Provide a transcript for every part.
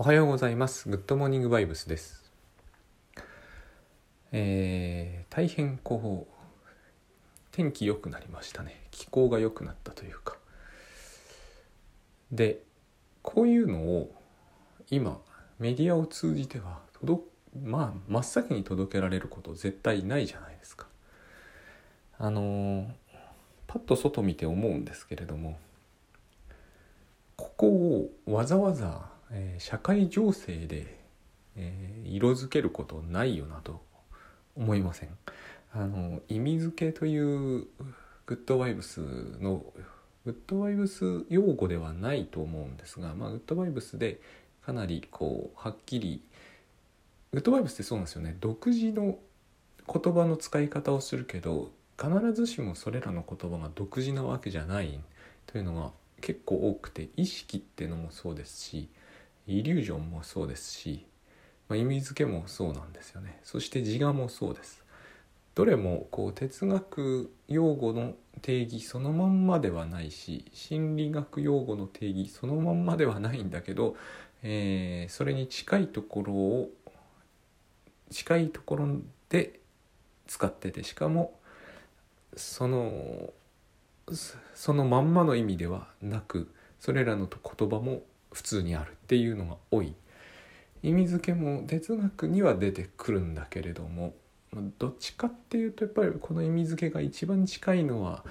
おはようございます。グッドモーニングバイブスです。えー、大変こう天気良くなりましたね。気候が良くなったというか。で、こういうのを今メディアを通じては届まあ真っ先に届けられること絶対ないじゃないですか。あのーパッと外見て思うんですけれどもここをわざわざ、えー社会情勢で、えー色づけることないよなと思いません？あの意味付けというグッドバイブスのグッドバイブス用語ではないと思うんですが、まあ、グッドバイブスでかなりこうはっきりグッドバイブスってそうなんですよね。独自の言葉の使い方をするけど必ずしもそれらの言葉が独自なわけじゃないというのが結構多くて意識っていうのもそうですしイリュージョンもそうですし、まあ、意味付けもそうなんですよね。そして自我もそうです。どれもこう哲学用語の定義そのまんまではないし心理学用語の定義そのまんまではないんだけど、えーそれに近いところを近いところで使っててしかもそのそそのまんまの意味ではなくそれらの言葉も普通にあるっていうのが多い。意味付けも哲学には出てくるんだけれどもどっちかっていうとやっぱりこの意味付けが一番近いのは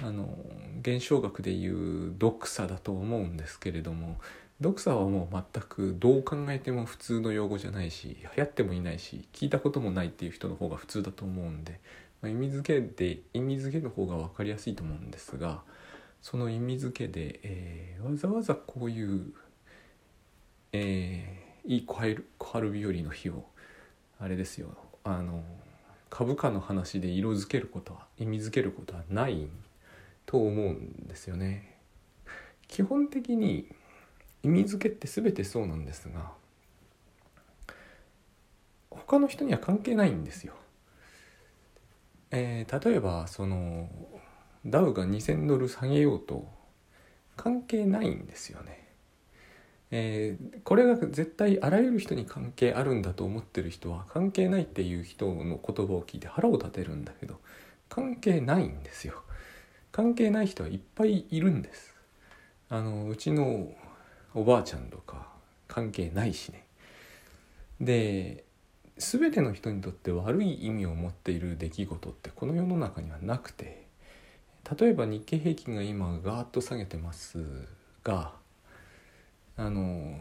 あの現象学でいう読差だと思うんですけれども読差はもう全くどう考えても普通の用語じゃないし流行ってもいないし聞いたこともないっていう人の方が普通だと思うんで、まあ、意味付けで意味付けの方が分かりやすいと思うんですがその意味付けで、えーわざわざこういう、えーいい小春小春日和の日をあれですよあの株価の話で色付けることは意味付けることはないと思うんですよね。基本的に意味付けって全てそうなんですが他の人には関係ないんですよ。えー例えばそのダウが2000ドル下げようと関係ないんですよね。えーこれが絶対あらゆる人に関係あるんだと思ってる人は関係ないっていう人の言葉を聞いて腹を立てるんだけど関係ないんですよ。関係ない人はいっぱいいるんです。あのうちのおばあちゃんとか関係ないしね。で全ての人にとって悪い意味を持っている出来事ってこの世の中にはなくて例えば日経平均が今ガーッと下げてますがあの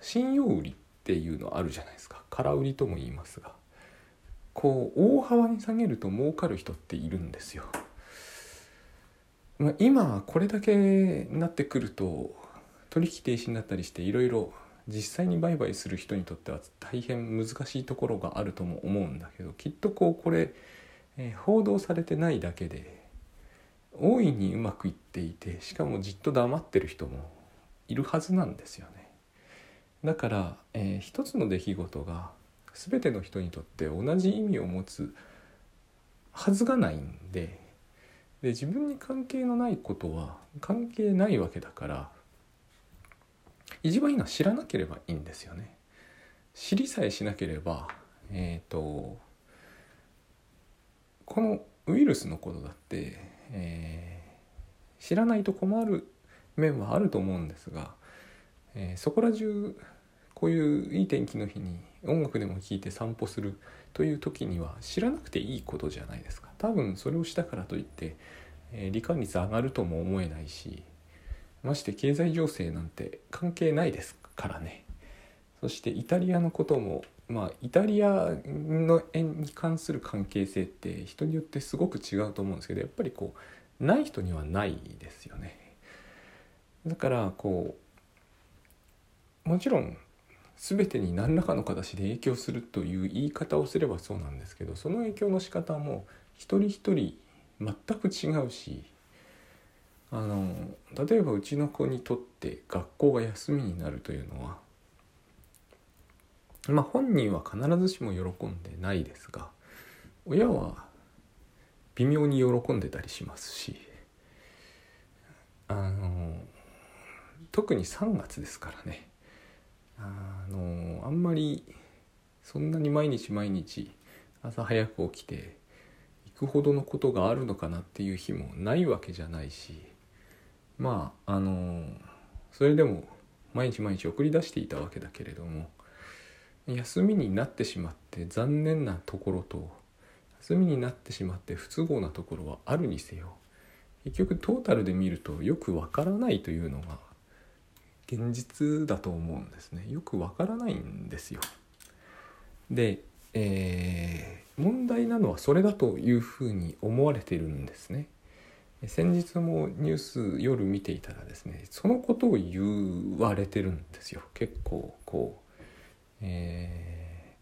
信用売りっていうのあるじゃないですか空売りとも言いますがこう大幅に下げると儲かる人っているんですよ。まあ、今これだけになってくると取引停止になったりしていろいろ実際に売買する人にとっては大変難しいところがあるとも思うんだけどきっとこうこれ、えー報道されてないだけで大いにうまくいっていてしかもじっと黙ってる人もいるはずなんですよね。だから、えー一つの出来事が全ての人にとって同じ意味を持つはずがないんでで自分に関係のないことは関係ないわけだから一番いいのは知らなければいいんですよね。知りさえしなければえっ、とこのウイルスのことだって、えー知らないと困る面はあると思うんですが、えーそこら中こういういい天気の日に音楽でも聴いて散歩するという時には知らなくていいことじゃないですか。多分それをしたからといって、えー罹患率上がるとも思えないしまして経済情勢なんて関係ないですからね。そしてイタリアのこともまあイタリアの円に関する関係性って人によってすごく違うと思うんですけどやっぱりこうない人にはないですよね。だからこうもちろん全てに何らかの形で影響するという言い方をすればそうなんですけどその影響の仕方も一人一人全く違うしあの例えばうちの子にとって学校が休みになるというのはまあ本人は必ずしも喜んでないですが親は微妙に喜んでたりしますしあの特に3月ですからね。あのあんまりそんなに毎日毎日朝早く起きて行くほどのことがあるのかなっていう日もないわけじゃないしまああのそれでも毎日毎日送り出していたわけだけれども休みになってしまって残念なところと休みになってしまって不都合なところはあるにせよ結局トータルで見るとよくわからないというのが現実だと思うんですね。よくわからないんですよ。で、えー、問題なのはそれだというふうに思われてるんですね。先日もニュース夜見ていたらですねそのことを言われてるんですよ。結構こう、え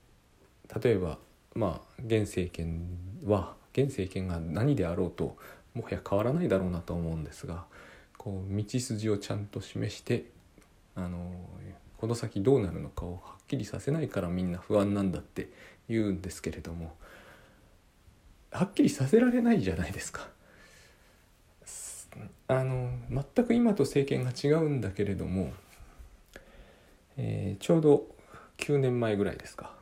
ー、例えばまあ現政権は現政権が何であろうともはや変わらないだろうなと思うんですがこう道筋をちゃんと示してあのこの先どうなるのかをはっきりさせないからみんな不安なんだって言うんですけれどもはっきりさせられないじゃないですか。あの全く今と政権が違うんだけれども、えー、ちょうど9年前ぐらいですか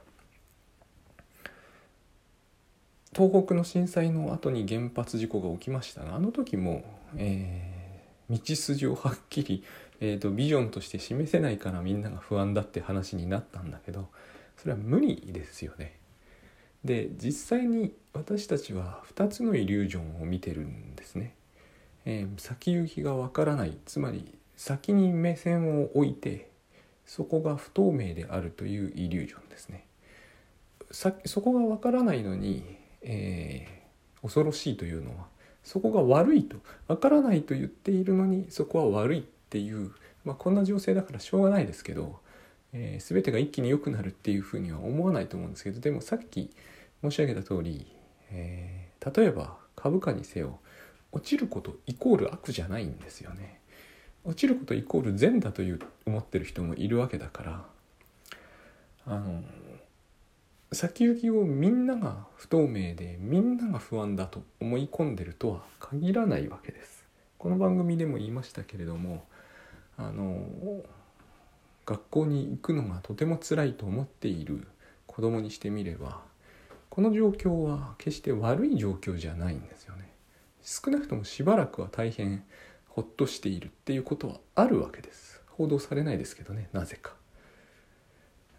東北の震災の後に原発事故が起きましたがあの時も、えー、道筋をはっきり、えーと、ビジョンとして示せないからみんなが不安だって話になったんだけどそれは無理ですよね。で実際に私たちは2つのイリュージョンを見てるんですね。えー、先行きがわからないつまり先に目線を置いてそこが不透明であるというイリュージョンですね。さそこがわからないのに、えー、恐ろしいというのはそこが悪いとわからないと言っているのにそこは悪いっていう、まあ、こんな情勢だからしょうがないですけど、えー、全てが一気に良くなるっていうふうには思わないと思うんですけどでもさっき申し上げた通り、えー、例えば株価にせよ落ちることイコール悪じゃないんですよね。落ちることイコール善だという思ってる人もいるわけだからあの先行きをみんなが不透明でみんなが不安だと思い込んでるとは限らないわけです。この番組でも言いましたけれどもあの学校に行くのがとても辛いと思っている子供にしてみればこの状況は決して悪い状況じゃないんですよね。少なくともしばらくは大変ほっとしているっていうことはあるわけです報道されないですけどねなぜか、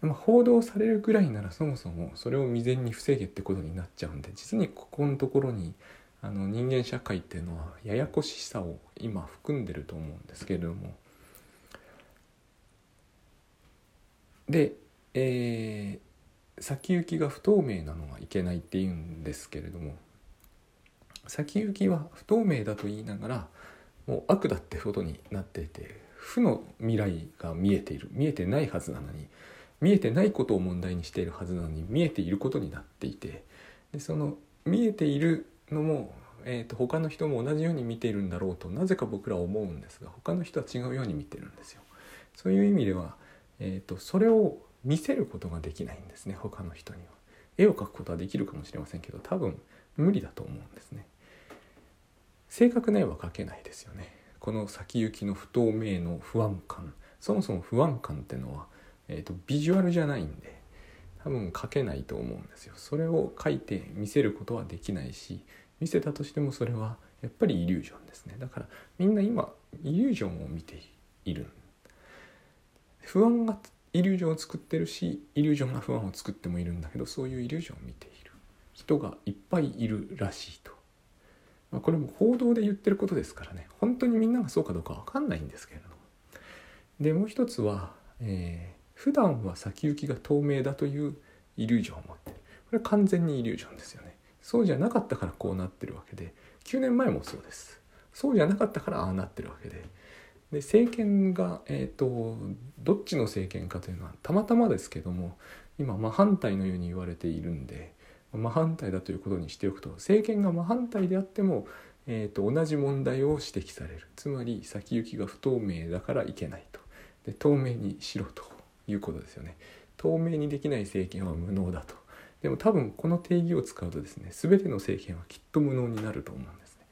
ま、報道されるぐらいならそもそもそれを未然に防げってことになっちゃうんで実にここのところにあの人間社会っていうのはややこしさを今含んでると思うんですけれどもで、えー、先行きが不透明なのはいけないっていうんですけれども先行きは不透明だと言いながらもう悪だってことになっていて負の未来が見えている見えてないはずなのに見えてないことを問題にしているはずなのに見えていることになっていてでその見えているのも、えーと、他の人も同じように見ているんだろうとなぜか僕らは思うんですが他の人は違うように見てるんですよ。そういう意味では、えーとそれを見せることができないんですね他の人には。絵を描くことはできるかもしれませんけど多分無理だと思うんですね。正確な絵は描けないですよね。この先行きの不透明の不安感。そもそも不安感ってのは、えーと、ビジュアルじゃないんで多分描けないと思うんですよ。それを描いて見せることはできないし見せたとしてもそれはやっぱりイリュージョンですね。だからみんな今イリュージョンを見ているん不安がイリュージョンを作ってるしイリュージョンが不安を作ってもいるんだけどそういうイリュージョンを見ている。人がいっぱいいるらしいと。まあ、これも報道で言ってることですからね。本当にみんながそうかどうか分かんないんですけれども。でもう一つは、えー、普段は先行きが透明だというイリュージョンを持ってる。これは完全にイリュージョンですよね。そうじゃなかったからこうなってるわけで9年前もそうです。そうじゃなかったからああなってるわけでで政権が、えーと、どっちの政権かというのはたまたまですけども今真反対のように言われているんで真反対だということにしておくと政権が真反対であっても、えーと、同じ問題を指摘される。つまり先行きが不透明だからいけないと。で透明にしろということですよね。透明にできない政権は無能だと。でも多分この定義を使うとですね全ての政権はきっと無能になると思うんですね。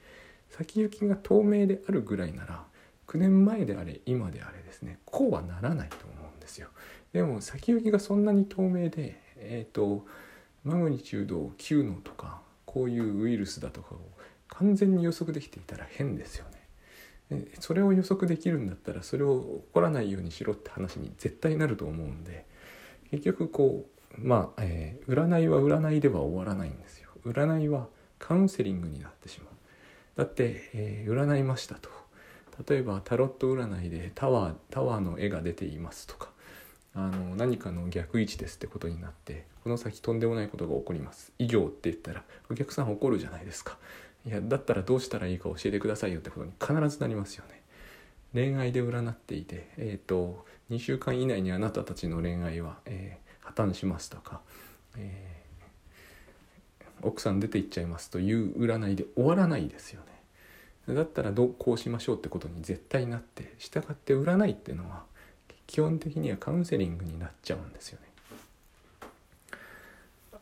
先行きが透明であるぐらいなら9年前であれ今であれですねこうはならないと思うんですよ。でも先行きがそんなに透明でえっ、ー、とマグニチュード9のとかこういうウイルスだとかを完全に予測できていたら変ですよね。それを予測できるんだったらそれを起こらないようにしろって話に絶対なると思うんで結局こうまあ、えー、占いは占いでは終わらないんですよ。占いはカウンセリングになってしまう。だって、えー、占いましたと。例えばタロット占いでタワータワーの絵が出ていますとかあの何かの逆位置ですってことになってこの先とんでもないことが起こります。以上って言ったらお客さん怒るじゃないですか。いやだったらどうしたらいいか教えてくださいよってことに必ずなりますよね。恋愛で占っていてえっ、ー、と2週間以内にあなたたちの恋愛は、えー、破綻しますとか、えー、奥さん出て行っちゃいますという占いで終わらないですよね。だったらどうこうしましょうってことに絶対なって従って占いっていうのは基本的にはカウンセリングになっちゃうんですよね。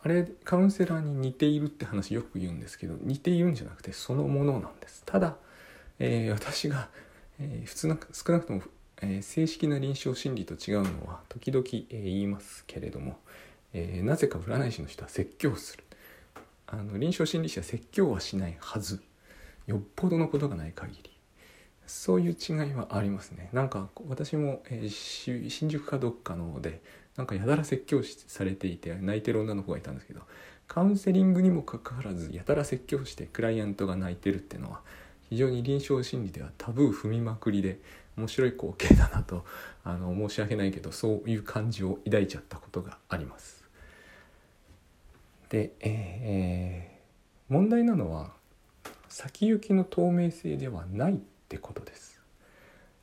あれカウンセラーに似ているって話よく言うんですけど似ているんじゃなくてそのものなんです。ただ、えー、私が、えー、普通な少なくとも、えー、正式な臨床心理と違うのは時々、え言いますけれども、えなぜか占い師の人は説教する。あの臨床心理士は説教はしないはず。よっぽどのことがない限りそういう違いはありますねなんか私も、えー、新宿かどっかの方でなんかやたら説教されていて泣いてる女の子がいたんですけどカウンセリングにもかかわらずやたら説教してクライアントが泣いてるっていうのは非常に臨床心理ではタブー踏みまくりで面白い光景だなとあの申し訳ないけどそういう感じを抱いちゃったことがあります。で、えー、問題なのは先行きの透明性ではないってことです。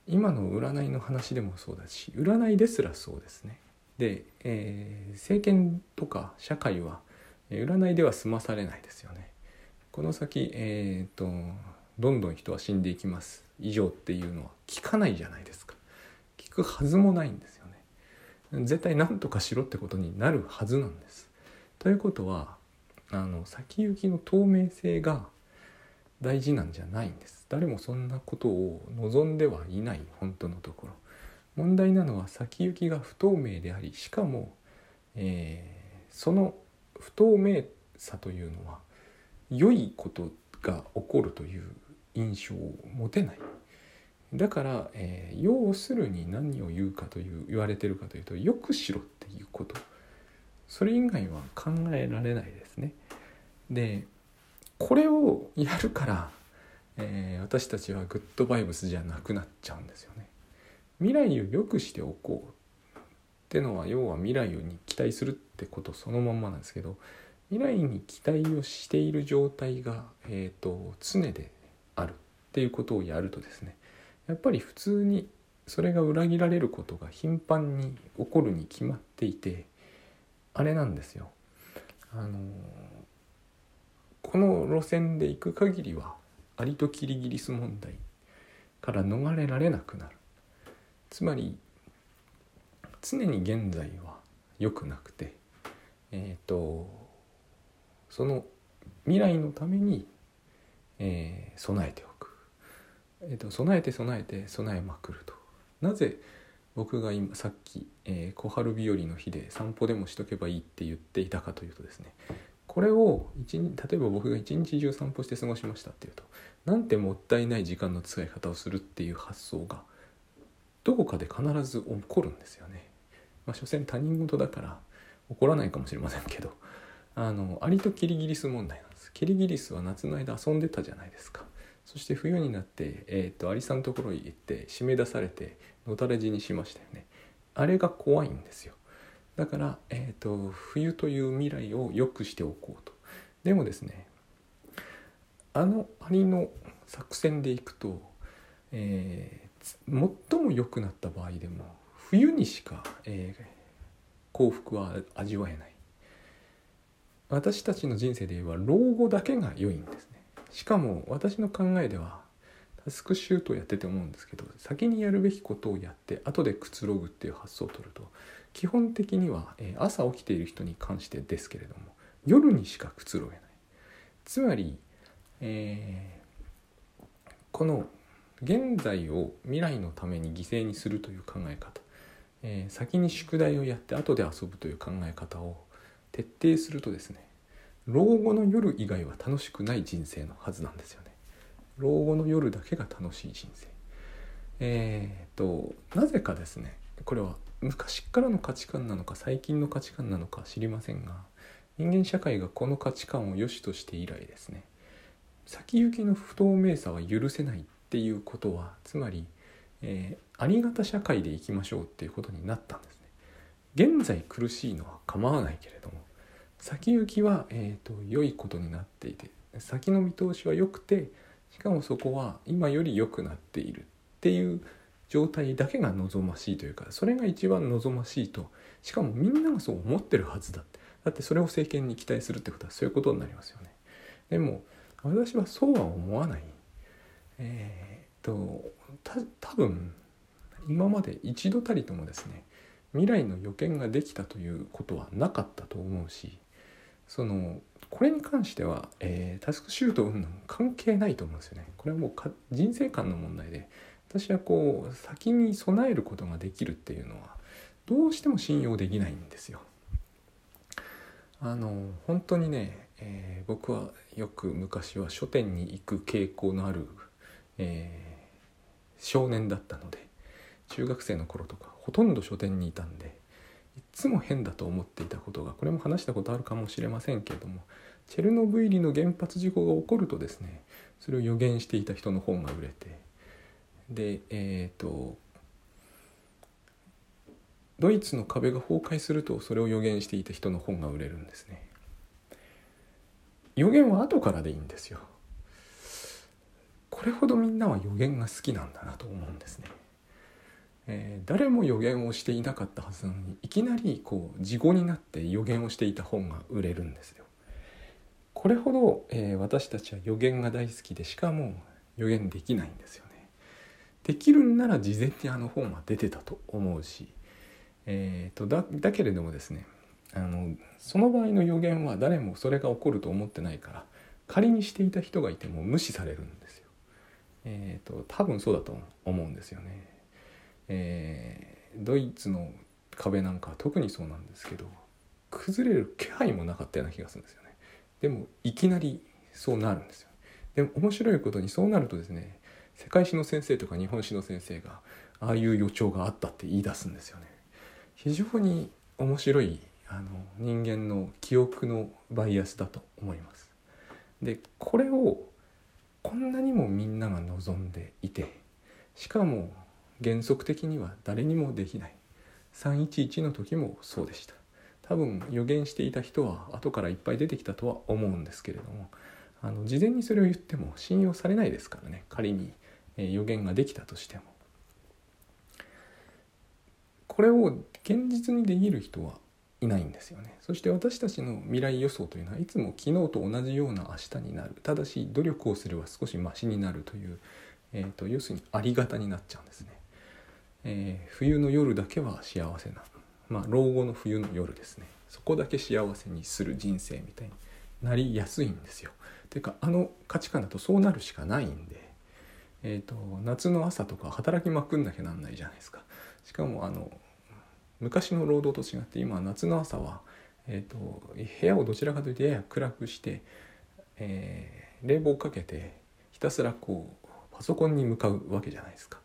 今の占いの話でもそうだし占いですらそうですね。で、えー、政権とか社会は占いでは済まされないですよね。この先、えーと、どんどん人は死んでいきます以上っていうのは聞かないじゃないですか。聞くはずもないんですよね。絶対何とかしろってことになるはずなんです。ということはあの先行きの透明性が大事なんじゃないんです。誰もそんなことを望んではいない本当のところ。問題なのは先行きが不透明でありしかも、えー、その不透明さというのは良いことが起こるという印象を持てないだから、えー、要するに何を言うかという言われてるかというとよくしろっていうことそれ以外は考えられないですねでこれをやるから、えー、私たちはグッドバイブスじゃなくなっちゃうんですよね未来を良くしておこうってのは要は未来に期待するってことそのまんまなんですけど未来に期待をしている状態が、えーと、常であるっていうことをやるとですねやっぱり普通にそれが裏切られることが頻繁に起こるに決まっていてあれなんですよ。あのこの路線で行く限りはアリとキリギリス問題から逃れられなくなる。つまり常に現在は良くなくてえっ、ー、とその未来のために、えー、備えておく、えーと、備えて備えて備えまくるとなぜ僕が今さっき、えー、小春日和の日で散歩でもしとけばいいって言っていたかというとですねこれを例えば僕が一日中散歩して過ごしましたっていうとなんてもったいない時間の使い方をするっていう発想がどこかで必ず起こるんですよね。まあ、所詮他人事だから起こらないかもしれませんけどあのアリとキリギリス問題なんです。キリギリスは夏の間遊んでたじゃないですか。そして冬になって、えーと、アリさんのところに行って締め出されてのたれ死にしましたよね。あれが怖いんですよ。だから、えーと冬という未来を良くしておこうと。でもですねあのアリの作戦でいくと、えー最も良くなった場合でも冬にしか、えー、幸福は味わえない。私たちの人生で言えば老後だけが良いんですね。しかも私の考えではタスクシュートをやってて思うんですけど先にやるべきことをやって後でくつろぐっていう発想を取ると基本的には、え、朝起きている人に関してですけれども夜にしかくつろげない。つまり、えー、この現在を未来のために犠牲にするという考え方えー、先に宿題をやって後で遊ぶという考え方を徹底するとですね老後の夜以外は楽しくない人生のはずなんですよね。老後の夜だけが楽しい人生。えー、となぜかですねこれは昔からの価値観なのか最近の価値観なのか知りませんが人間社会がこの価値観を良しとして以来ですね。先行きの不透明さは許せないっていうことはつまり、えー、ありがた社会でいきましょうっていうことになったんですね。現在苦しいのは構わないけれども先行きは、えーと、良いことになっていて先の見通しは良くてしかもそこは今より良くなっているっていう状態だけが望ましいというかそれが一番望ましいと。しかもみんながそう思ってるはずだって。だってそれを政権に期待するってことはそういうことになりますよね。でも私はそうは思わない。えー、っと多分今まで一度たりともですね未来の予見ができたということはなかったと思うしそのこれに関しては、えー、タスクシュート云々関係ないと思うんですよね。これはもう人生観の問題で私はこう先に備えることができるっていうのはどうしても信用できないんですよ。あの本当にね、えー、僕はよく昔は書店に行く傾向のある、えー、少年だったので中学生の頃とかほとんど書店にいたんでいつも変だと思っていたことがこれも話したことあるかもしれませんけれどもチェルノブイリの原発事故が起こるとですねそれを予言していた人の本が売れてでえっ、ー、とドイツの壁が崩壊するとそれを予言していた人の本が売れるんですね予言は後からでいいんですよこれほどみんなは予言が好きなんだなと思うんですねえー、誰も予言をしていなかったはずなのにいきなりこう事後になって予言をしていた本が売れるんですよ。これほど、えー、私たちは予言が大好きでしかも予言できないんですよ。できるんなら事前にあの本は出てたと思うし、えーと、だだけれどもですねあのその場合の予言は誰もそれが起こると思ってないから仮にしていた人がいても無視されるんですよ。えーと多分そうだと思うんですよね。えー、ドイツの壁なんかは特にそうなんですけど崩れる気配もなかったような気がするんですよねでもいきなりそうなるんですよでも面白いことにそうなるとですね世界史の先生とか日本史の先生がああいう予兆があったって言い出すんですよね。非常に面白いあの人間の記憶のバイアスだと思います。でこれをこんなにもみんなが望んでいてしかも原則的には誰にもできない。311の時もそうでした。多分予言していた人は後からいっぱい出てきたとは思うんですけれどもあの事前にそれを言っても信用されないですからね。仮に、予言ができたとしても。これを現実にできる人はいないんですよね。そして私たちの未来予想というのはいつも昨日と同じような明日になる。ただし努力をすれば少しマシになるという、えーと要するにありがたになっちゃうんですね。えー、冬の夜だけは幸せな、まあ、老後の冬の夜ですね。そこだけ幸せにする人生みたいになりやすいんですよ。ていうかあの価値観だとそうなるしかないんで、えーと、夏の朝とか働きまくんなきゃなんないじゃないですか。しかもあの昔の労働と違って今夏の朝は、えーと、部屋をどちらかというとやや暗くして、えー、冷房をかけてひたすらこうパソコンに向かうわけじゃないですか。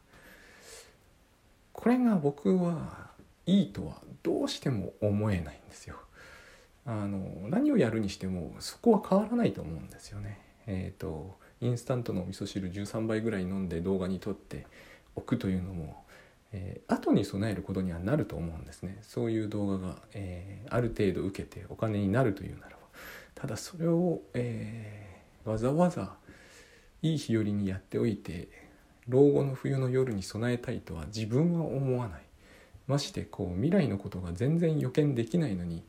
これが僕はいいとはどうしても思えないんですよ。あの何をやるにしてもそこは変わらないと思うんですよね。えっ、ー、とインスタントのお味噌汁13杯ぐらい飲んで動画に撮っておくというのも、えー、後に備えることにはなると思うんですね。そういう動画が、えー、ある程度受けてお金になるというならば。ただそれを、えー、わざわざいい日和にやっておいて老後の冬の夜に備えたいとは自分は思わないましてこう未来のことが全然予見できないのに、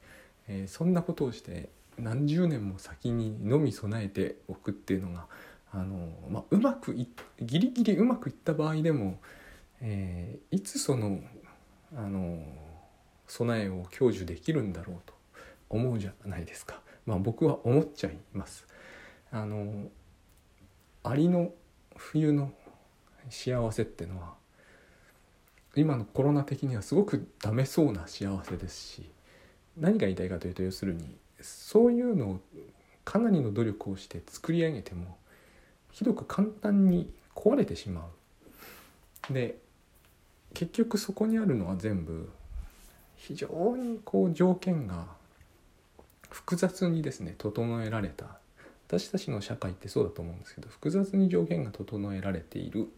えー、そんなことをして何十年も先にのみ備えておくっていうのがあの、まあ、うまくいギリギリうまくいった場合でも、えー、いつそのあの備えを享受できるんだろうと思うじゃないですか、まあ、僕は思っちゃいます。あのありの冬の幸せってのは今のコロナ的にはすごくダメそうな幸せですし何が言いたいかというと要するにそういうのをかなりの努力をして作り上げてもひどく簡単に壊れてしまう。で結局そこにあるのは全部非常にこう条件が複雑にですね整えられた。私たちの社会ってそうだと思うんですけど複雑に条件が整えられている。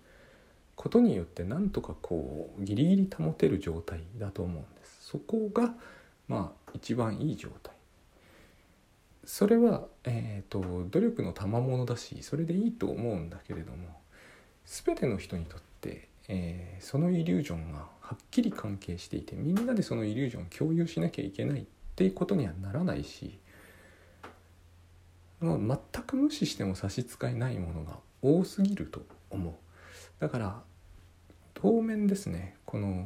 ことによってなんとかこうギリギリ保てる状態だと思うんです。そこがまあ一番いい状態。それは、えーと、努力の賜物だしそれでいいと思うんだけれども全ての人にとって、えー、そのイリュージョンがはっきり関係していてみんなでそのイリュージョンを共有しなきゃいけないっていうことにはならないし、まあ、全く無視しても差し支えないものが多すぎると思う。だから当面ですねこの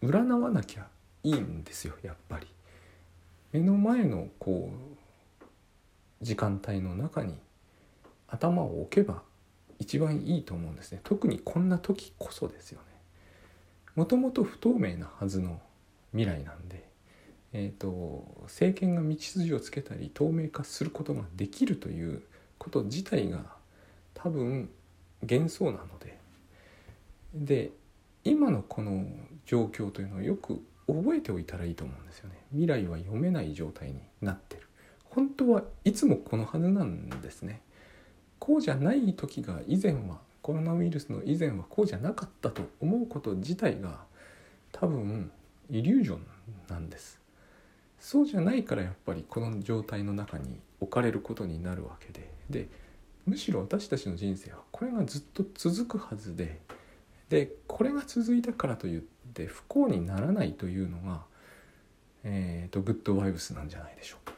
占わなきゃいいんですよやっぱり。目の前のこう時間帯の中に頭を置けば一番いいと思うんですね。特にこんな時こそですよね。もともと不透明なはずの未来なんで、えーと、政権が道筋をつけたり透明化することができるということ自体が多分幻想なので。で今のこの状況というのをよく覚えておいたらいいと思うんですよね。未来は読めない状態になってる。本当はいつもこのはずなんですね。こうじゃない時が以前はコロナウイルスの以前はこうじゃなかったと思うこと自体が多分イリュージョンなんです。そうじゃないからやっぱりこの状態の中に置かれることになるわけで。でむしろ私たちの人生はこれがずっと続くはずで。でこれが続いたからといって不幸にならないというのが、えーと、グッドバイブスなんじゃないでしょうか。